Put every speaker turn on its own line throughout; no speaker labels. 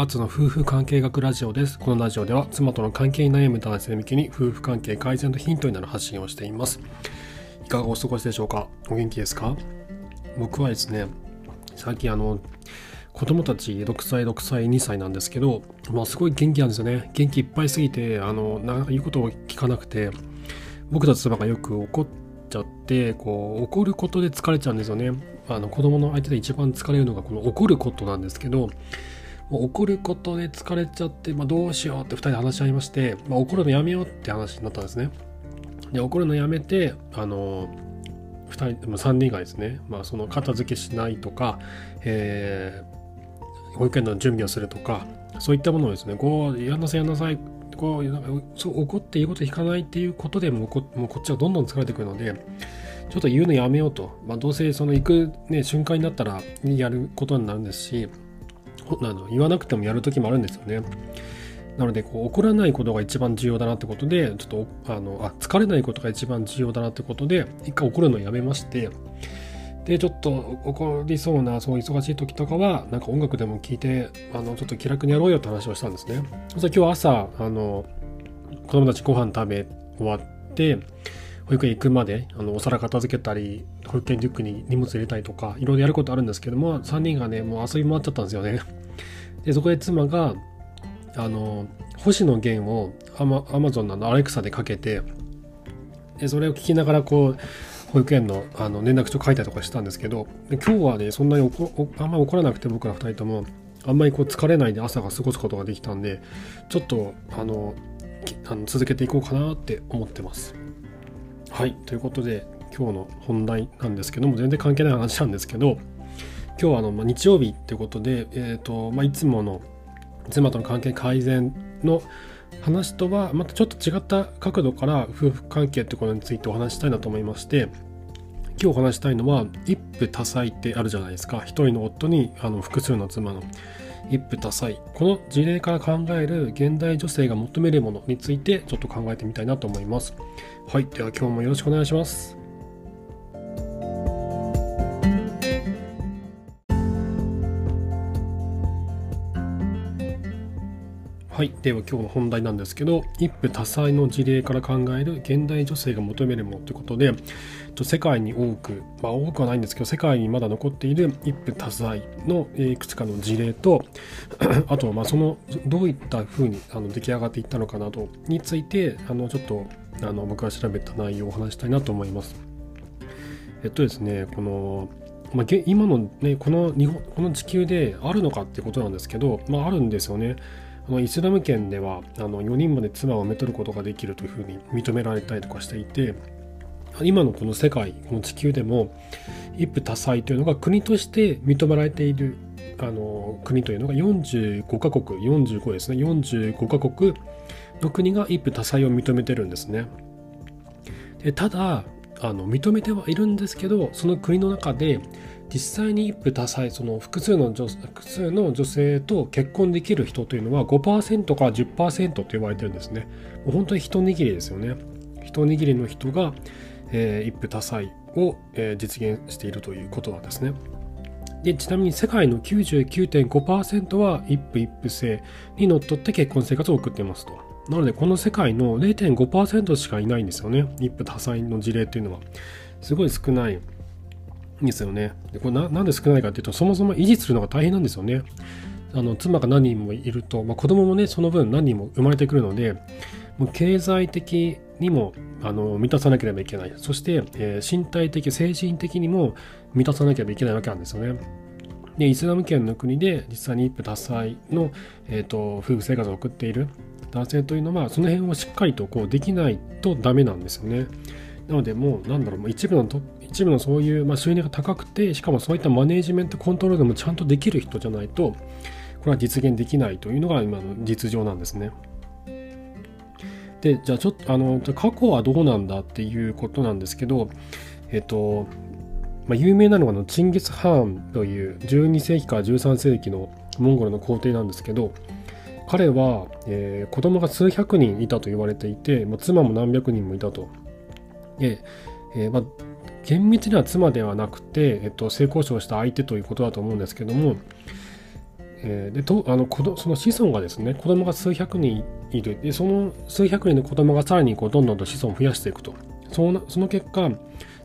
アツの夫婦関係学ラジオです。このラジオでは妻との関係に悩む男性向けに夫婦関係改善のヒントになる発信をしています。いかがお過ごしでしょうか？お元気ですか？僕はですね、最近あの、子供たち6歳、6歳、2歳なんですけど、まあすごい元気なんですよね。元気いっぱいすぎて、あの、な言うことを聞かなくて、僕たち妻がよく怒っちゃって、こう、怒ることで疲れちゃうんですよね。あの、子供の相手で一番疲れるのがこの怒ることなんですけど、もう怒ることで疲れちゃって、まあ、どうしようって2人で話し合いまして、まあ、怒るのやめようって話になったんですね。で怒るのやめてあの2人3人がですね、まあ、その片付けしないとか、えー、保育園の準備をするとかそういったものをですねこうやんなさいやんなさいこうそう怒って言うこと聞かないっていうことでもこもうこっちはどんどん疲れてくるのでちょっと言うのやめようと、まあ、どうせその行く、ね、瞬間になったらやることになるんですしあの言わなくてもやる時もあるんですよね。なのでこう怒らないことが一番重要だなってことでちょっとあのあ疲れないことが一番重要だなってことで一回怒るのをやめましてでちょっと怒りそうなそう忙しい時とかはなんか音楽でも聴いてあのちょっと気楽にやろうよって話をしたんですね。そしたら今日朝あの子供たちご飯食べ終わって保育園行くまであのお皿片付けたり保育園リュックに荷物入れたりとかいろいろやることあるんですけども3人がねもう遊び回っちゃったんですよね。でそこで妻があの星野源をアマアマゾンのアレクサでかけてでそれを聞きながらこう保育園のあの連絡帳書いたりとかしたんですけど今日はねそんなにあんまり怒らなくて僕ら2人ともあんまりこう疲れないで朝が過ごすことができたんでちょっとあのあの続けていこうかなって思ってます。はいということで今日の本題なんですけども全然関係ない話なんですけど今日はあの、まあ、日曜日っていうことで、えーとまあ、いつもの妻との関係改善の話とはまたちょっと違った角度から夫婦関係ってことについてお話したいなと思いまして今日お話したいのは一夫多妻ってあるじゃないですか。一人の夫にあの複数の妻の。一夫多妻この事例から考える現代女性が求めるものについてちょっと考えてみたいなと思います。はい。では今日もよろしくお願いします。はい。では今日の本題なんですけど、一夫多妻の事例から考える現代女性が求めるものということで、世界に多く、まあ多くはないんですけど、世界にまだ残っている一夫多妻のいくつかの事例と、あと、まあその、どういったふうにあの出来上がっていったのかなどについて、あの、ちょっと、あの、僕が調べた内容をお話したいなと思います。えっとですね、この、まあ、今のね、この日本、この地球であるのかってことなんですけど、まああるんですよね。このイスラム圏ではあの4人まで妻を埋めとることができるというふうに認められたりとかしていて今のこの世界この地球でも一夫多妻というのが国として認められているあの国というのが45カ国45ですね45カ国の国が一夫多妻を認めてるんですね。でただあの認めてはいるんですけどその国の中で実際に一夫多妻その複数の女複数の女性と結婚できる人というのは5%から10%と言われてるんですね。もう本当に一握りですよね。一握りの人が、えー、一夫多妻を、えー、実現しているということなんですね。でちなみに世界の99.5%は一夫一夫制にのっとって結婚生活を送っていますと。なのでこの世界の0.5%しかいないんですよね一夫多妻の事例というのはすごい少ないんですよね。でこれななんで少ないかっていうとそもそも維持するのが大変なんですよね。あの妻が何人もいると、まあ、子供もねその分何人も生まれてくるのでもう経済的にもあの満たさなければいけないそして、えー、身体的精神的にも満たさなければいけないわけなんですよね。でイスラム圏の国で実際に一夫多妻の、えーと、夫婦生活を送っている男性というのはその辺をしっかりとこうできないとダメなんですよね。なのでもうなんだろう一部の一部のそういう、まあ、収入が高くてしかもそういったマネジメントコントロールもちゃんとできる人じゃないとこれは実現できないというのが今の実情なんですね。でじゃあちょっとあの過去はどうなんだっていうことなんですけどえっとまあ、有名なのがチンギス・ハーンという12世紀から13世紀のモンゴルの皇帝なんですけど彼は、えー、子供が数百人いたと言われていて、まあ、妻も何百人もいたと。で、えーまあ、厳密には妻ではなくて、えっと、性交渉した相手ということだと思うんですけども、えー、でとあの子その子孫がですね子供が数百人いる。でその数百人の子供がさらにこうどんどんと子孫を増やしていくと。そのその結果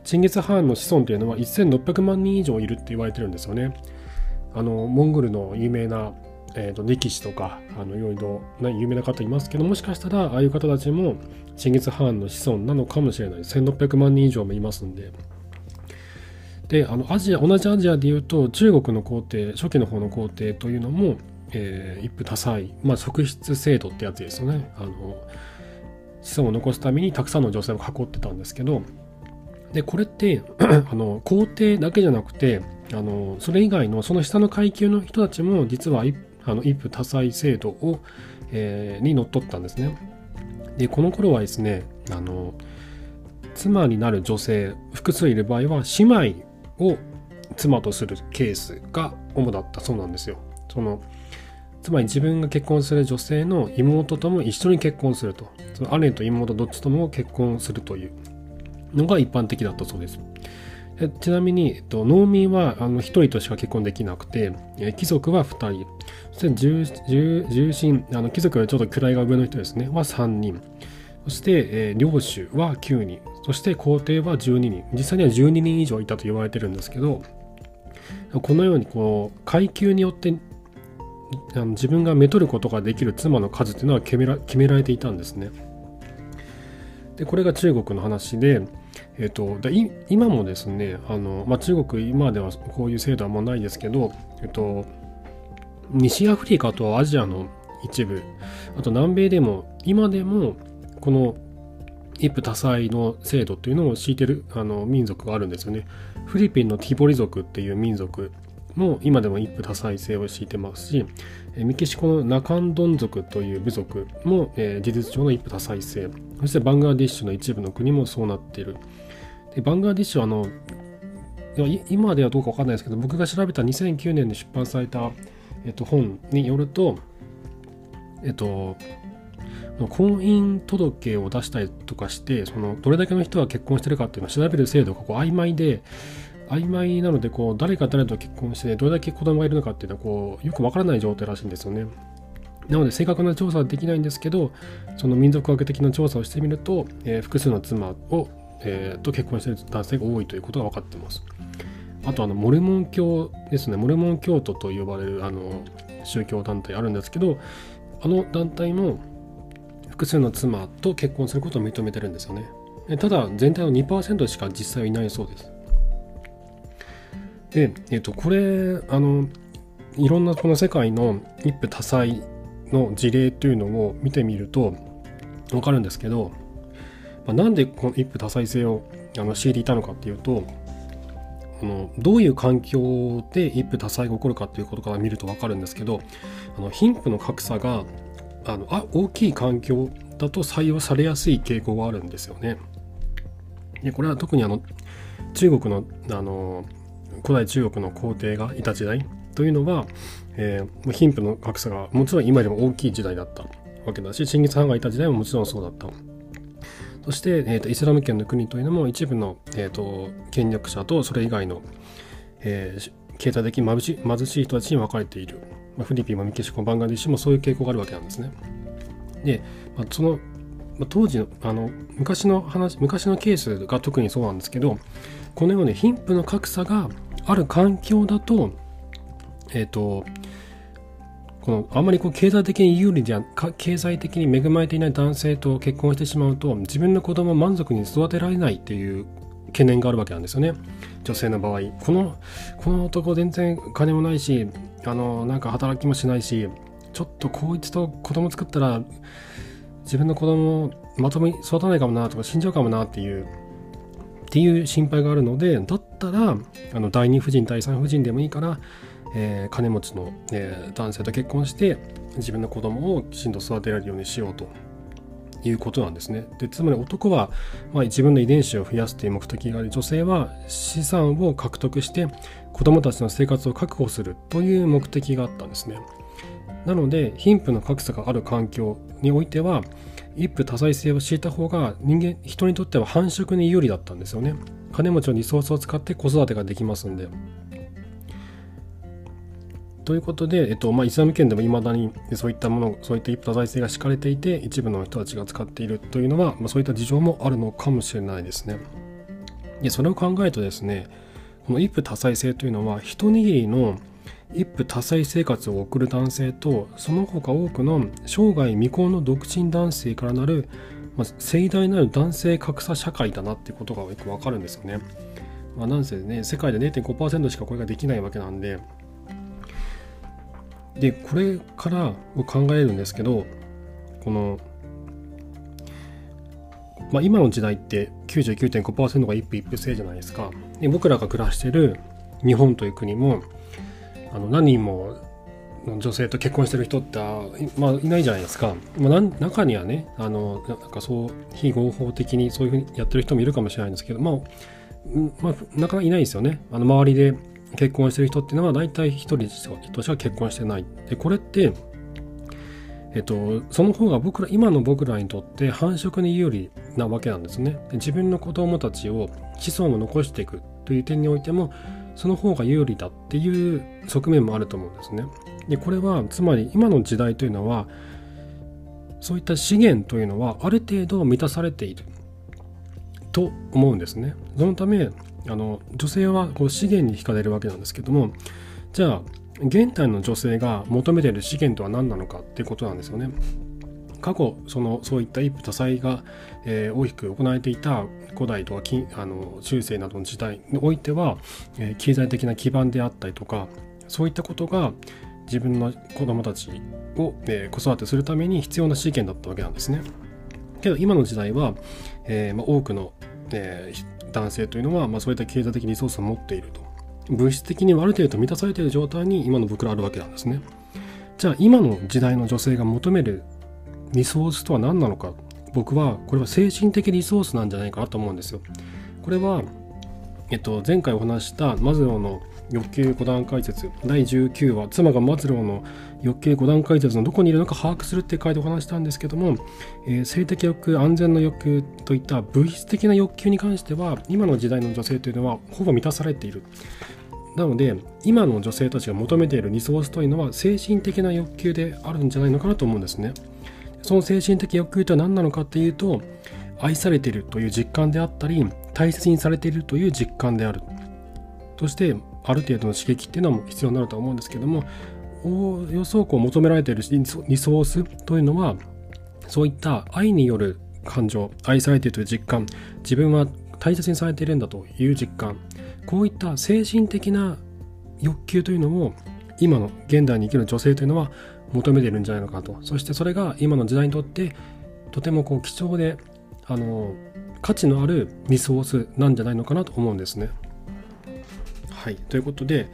チンギス・ハーンの子孫というのは1600万人以上いるって言われてるんですよね。あのモンゴルの有名な、えーと、力士とかあのいろいろな有名な方いますけどもしかしたらああいう方たちもチンギス・ハーンの子孫なのかもしれない。1600万人以上もいますんで。であのアジア同じアジアでいうと中国の皇帝初期の方の皇帝というのも、えー、一夫多妻、まあ、側室制度ってやつですよね。あの子孫を残すためにたくさんの女性を囲ってたんですけどでこれって あの皇帝だけじゃなくてあのそれ以外のその下の階級の人たちも実はあの一夫多妻制度を、えー、にのっとったんですね。でこの頃はですねあの妻になる女性複数いる場合は姉妹を妻とするケースが主だったそうなんですよ。そのつまり自分が結婚する女性の妹とも一緒に結婚すると。その姉と妹どっちとも結婚するというのが一般的だったそうです。ちなみに、えっと、農民はあの1人としか結婚できなくて、え貴族は2人、そして重重臣、あの貴族よりちょっと位が上の人ですね、は3人、そして、えー、領主は9人、そして皇帝は12人、実際には12人以上いたと言われてるんですけど、このようにこう階級によってあの自分がめとることができる妻の数っていうのは決めら決められていたんですね。でこれが中国の話で、えーと、今もですねあの、まあ、中国今ではこういう制度はもうないですけど、えーと、西アフリカとアジアの一部あと南米でも今でもこの一夫多妻の制度っていうのを敷いてるあの民族があるんですよね。フィリピンのティボリ族っていう民族も今でも一夫多妻制を敷いてますし、メキシコのナカンドン族という部族も、えー、事実上の一夫多妻制、そしてバングラディッシュの一部の国もそうなっている。でバングラディッシュはあの今ではどうかわかんないですけど、僕が調べた2009年に出版された、えっと、本によると、えっと、婚姻届を出したりとかして、そのどれだけの人が結婚してるかっていうのを調べる制度がこう曖昧で、曖昧なのでこう誰が誰と結婚してどれだけ子供がいるのかっていうのはこうよくわからない状態らしいんですよね。なので正確な調査はできないんですけどその民族学的な調査をしてみると、えー、複数の妻を、えー、と結婚している男性が多いということが分かってます。あとあのモルモン教ですねモルモン教徒と呼ばれるあの宗教団体あるんですけどあの団体も複数の妻と結婚することを認めてるんですよね。ただ全体の2%しか実際はいないそうです。で、えっ、と、これ、あの、いろんなこの世界の一夫多妻の事例というのを見てみると分かるんですけど、まあ、なんでこの一夫多妻制をあの敷いていたのかっていうとあのどういう環境で一夫多妻が起こるかっていうことから見ると分かるんですけどあの貧富の格差があのあ大きい環境だと採用されやすい傾向があるんですよね。でこれは特にあの中国のあの古代中国の皇帝がいた時代というのは、えー、貧富の格差がもちろん今でも大きい時代だったわけだしチンギス・ハンがいた時代ももちろんそうだった。そして、えーと、イスラム圏の国というのも一部の、えーと、権力者とそれ以外の、えー、経済的貧し貧しい人たちに分かれている。まあ、フィリピンもメキシコもバンガディッシュもそういう傾向があるわけなんですね。で、まあ、その、まあ、当時のあの昔の話昔のケースが特にそうなんですけどこのように貧富の格差がある環境だとえっ、ー、とこのあまりこう経済的に有利じゃ経済的に恵まれていない男性と結婚してしまうと自分の子供を満足に育てられないっていう懸念があるわけなんですよね。女性の場合。このこの男全然金もないしあのなんか働きもしないしちょっとこいつと子供作ったら自分の子供をまともに育たないかもなとか死んじゃうかもなっていうっていう心配があるのでだったらあの第二夫人第三夫人でもいいから、えー、金持ちの、えー、男性と結婚して自分の子供をきちんと育てられるようにしようということなんですね。でつまり男は、まあ、自分の遺伝子を増やすという目的があり女性は資産を獲得して子供たちの生活を確保するという目的があったんですね。なので貧富の格差がある環境においては一夫多妻制を敷いた方が人間人にとっては繁殖に有利だったんですよね金持ちのリソースを使って子育てができますんでということで、えっとまあ、イスラム圏でもいまだにそういったものそういった一夫多妻制が敷かれていて一部の人たちが使っているというのは、まあ、そういった事情もあるのかもしれないですね。でそれを考えるとですねこの一夫多妻制というのは一握りの一夫多妻生活を送る男性とその他多くの生涯未婚の独身男性からなる、まあ、盛大なる男性格差社会だなっていうことがよくわかるんですよね。まあ、なんせね世界で0.5%しかこれができないわけなんででこれから考えるんですけどこの、まあ、今の時代って99.5%が一夫一夫制じゃないですか。で僕らが暮らしてる日本という国もあの何人も女性と結婚してる人って、まあ、いないじゃないですか、まあ、中にはねあのなんかそう非合法的にそういうふうにやってる人もいるかもしれないんですけど、まあ、まあ、なかなかいないですよね。あの周りで結婚してる人っていうのは大体1人としては結婚してない。で、これって、えっと、その方が僕ら、今の僕らにとって繁殖に有利なわけなんですね。で自分の子供たちを子孫を残していくという点においても、その方が有利だっていう側面もあると思うんですね。で、これは、つまり今の時代というのは、そういった資源というのはある程度満たされていると思うんですね。そのため、あの女性はこう資源に惹かれるわけなんですけどもじゃあ現代の女性が求めている資源とは何なのかっていうことなんですよね。過去そのそういった一夫多妻が、えー、大きく行われていた古代とかあの中世などの時代においては、えー、経済的な基盤であったりとかそういったことが自分の子供たちを、えー、子育てするために必要な資源だったわけなんですね。けど今の時代は、えーまあ、多くの、えー、男性というのは、まあ、そういった経済的リソースを持っていると。物質的にはある程度満たされている状態に今の僕らあるわけなんですね。じゃあ今の時代の女性が求めるリソースとは何なのか。僕はこれは精神的リソースなんじゃないかなと思うんですよ。これはえっと前回お話したマズローの欲求5段階説。第19話妻がマズローの欲求5段階説のどこにいるのか把握するって回でお話したんですけども、えー、性的欲求安全の欲求といった物質的な欲求に関しては今の時代の女性というのはほぼ満たされている。なので今の女性たちが求めているリソースというのは精神的な欲求であるんじゃないのかなと思うんですね。その精神的欲求とは何なのかっていうと愛されているという実感であったり大切にされているという実感である。そしてある程度の刺激っていうのも必要になると思うんですけどもおよそこう求められているリソースというのはそういった愛による感情愛されているという実感自分は大切にされているんだという実感こういった精神的な欲求というのを今の現代に生きる女性というのは求めているんじゃないのかとそしてそれが今の時代にとってとてもこう貴重であの価値のあるリソースなんじゃないのかなと思うんですね。はい、ということで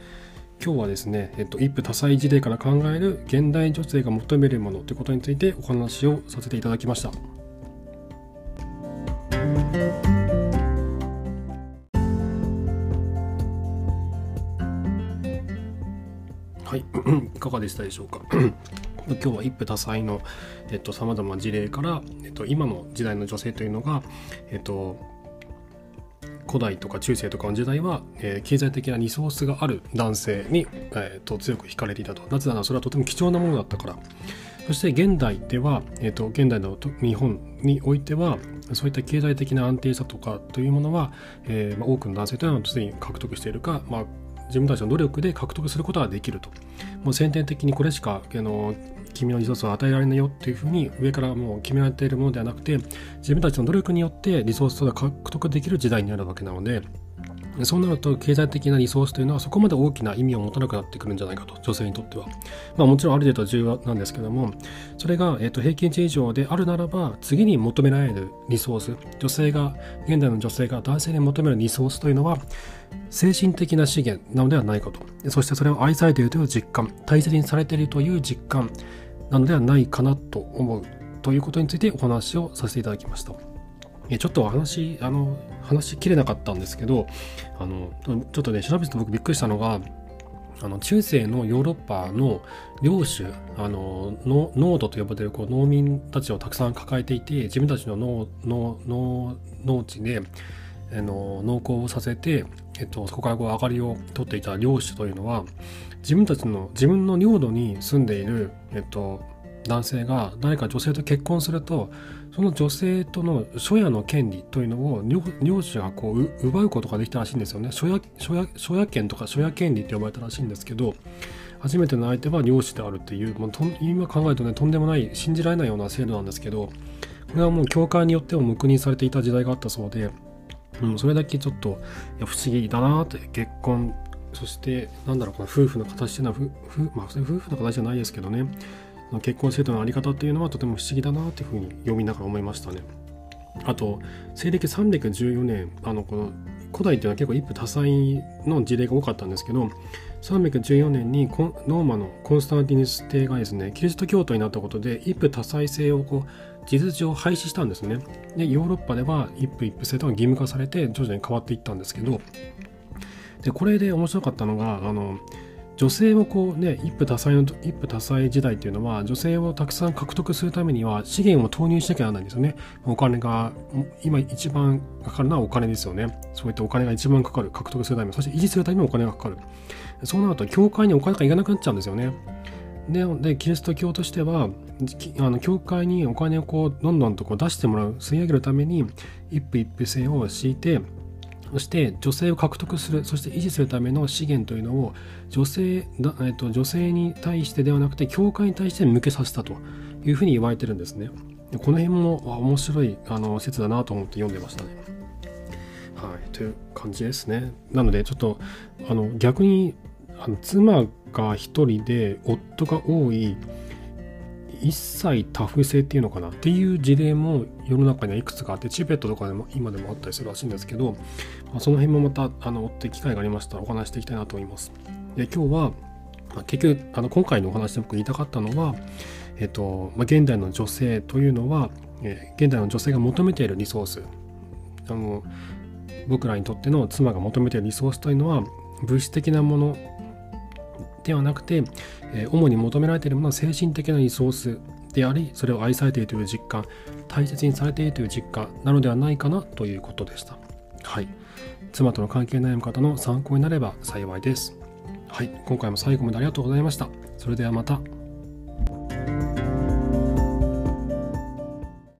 今日はですね、えっと、一夫多妻事例から考える現代女性が求めるものということについてお話をさせていただきました。はい、いかがでしたでしょうか？今日は一夫多妻のさまざまな事例から、えっと、今の時代の女性というのが、えっと、古代とか中世とかの時代は、えー、経済的なリソースがある男性に、えーと、強く惹かれていたと。なぜならそれはとても貴重なものだったから。そして現代では、えーと、現代の日本においてはそういった経済的な安定さとかというものは、えーまあ、多くの男性というのはすでに獲得しているか、まあ、自分たちの努力で獲得することができると。もう先天的にこれしかあの君のリソースを与えられないよっていうふうに上からもう決められているものではなくて自分たちの努力によってリソースが獲得できる時代にあるわけなのでそうなると経済的なリソースというのはそこまで大きな意味を持たなくなってくるんじゃないかと女性にとっては、まあ、もちろんある程度重要なんですけどもそれが、えー、と平均値以上であるならば次に求められるリソース女性が現代の女性が男性に求めるリソースというのは精神的な資源なのではないかと。そしてそれを愛されているという実感大切にされているという実感なのではないかなと思うということについてお話をさせていただきました。ちょっと話、あの、話しきれなかったんですけど、あの、ちょっとね、調べて僕びっくりしたのが、あの中世のヨーロッパの領主あのノードと呼ばれるこう農民たちをたくさん抱えていて自分たちの農農農農地で農耕をさせて、えっと、そこからこう上がりを取っていた領主というのは自分たちの自分の領土に住んでいる、えっと、男性が誰か女性と結婚するとその女性との所有の権利というのを領主がこう奪うことができたらしいんですよね。所有所有所有権とか所有権利って呼ばれたらしいんですけど初めての相手は領主であるっていうもう今考えるとねとんでもない信じられないような制度なんですけどこれはもう教会によっても黙認されていた時代があったそうで、うん、それだけちょっと不思議だなって結婚そしてなんだろうこの夫婦の形っていうのは夫,、まあ、夫婦の形じゃないですけどね結婚制度のあり方っていうのはとても不思議だなっていうふうに読みながら思いましたね。あと西暦314年あのこの古代っていうのは結構一夫多妻の事例が多かったんですけど314年にローマのコンスタンティヌス帝がですねキリスト教徒になったことで一夫多妻制をこう事実上廃止したんですねでヨーロッパでは一夫一夫制とが義務化されて徐々に変わっていったんですけどでこれで面白かったのがあの女性をこうね一夫多妻の一夫多妻時代っていうのは女性をたくさん獲得するためには資源を投入しなきゃならないんですよね。お金が今一番かかるのはお金ですよね。そういったお金が一番かかる。獲得するためそして維持するためにもお金がかかる。そうなると教会にお金がいかなくなっちゃうんですよね。ででキリスト教としてはあの教会にお金をこうどんどんとこう出してもらう吸い上げるために一夫一夫制を敷いてそして女性を獲得するそして維持するための資源というのを女性だ、えっと、女性に対してではなくて教会に対して向けさせたというふうに言われてるんですね。でこの辺も面白いあの説だなと思って読んでましたね。はい、という感じですね。なのでちょっとあの逆にあの妻が一人で夫が多い一切タフ性っていうのかなっていう事例も世の中にはいくつかあってチベットとかでも今でもあったりするらしいんですけど、まあ、その辺もまたあの追って機会がありましたらお話していきたいなと思います。で今日は、まあ、結局あの今回のお話で僕言いたかったのは、えっとまあ、現代の女性というのは、え、現代の女性が求めているリソースあの僕らにとっての妻が求めているリソースというのは物質的なものではなくて、え主に求められているものは精神的なリソースでありそれを愛されているという実感大切にされているという実感なのではないかなということでした。はい。妻との関係悩む方の参考になれば幸いです。はい。今回も最後までありがとうございました。それではまた。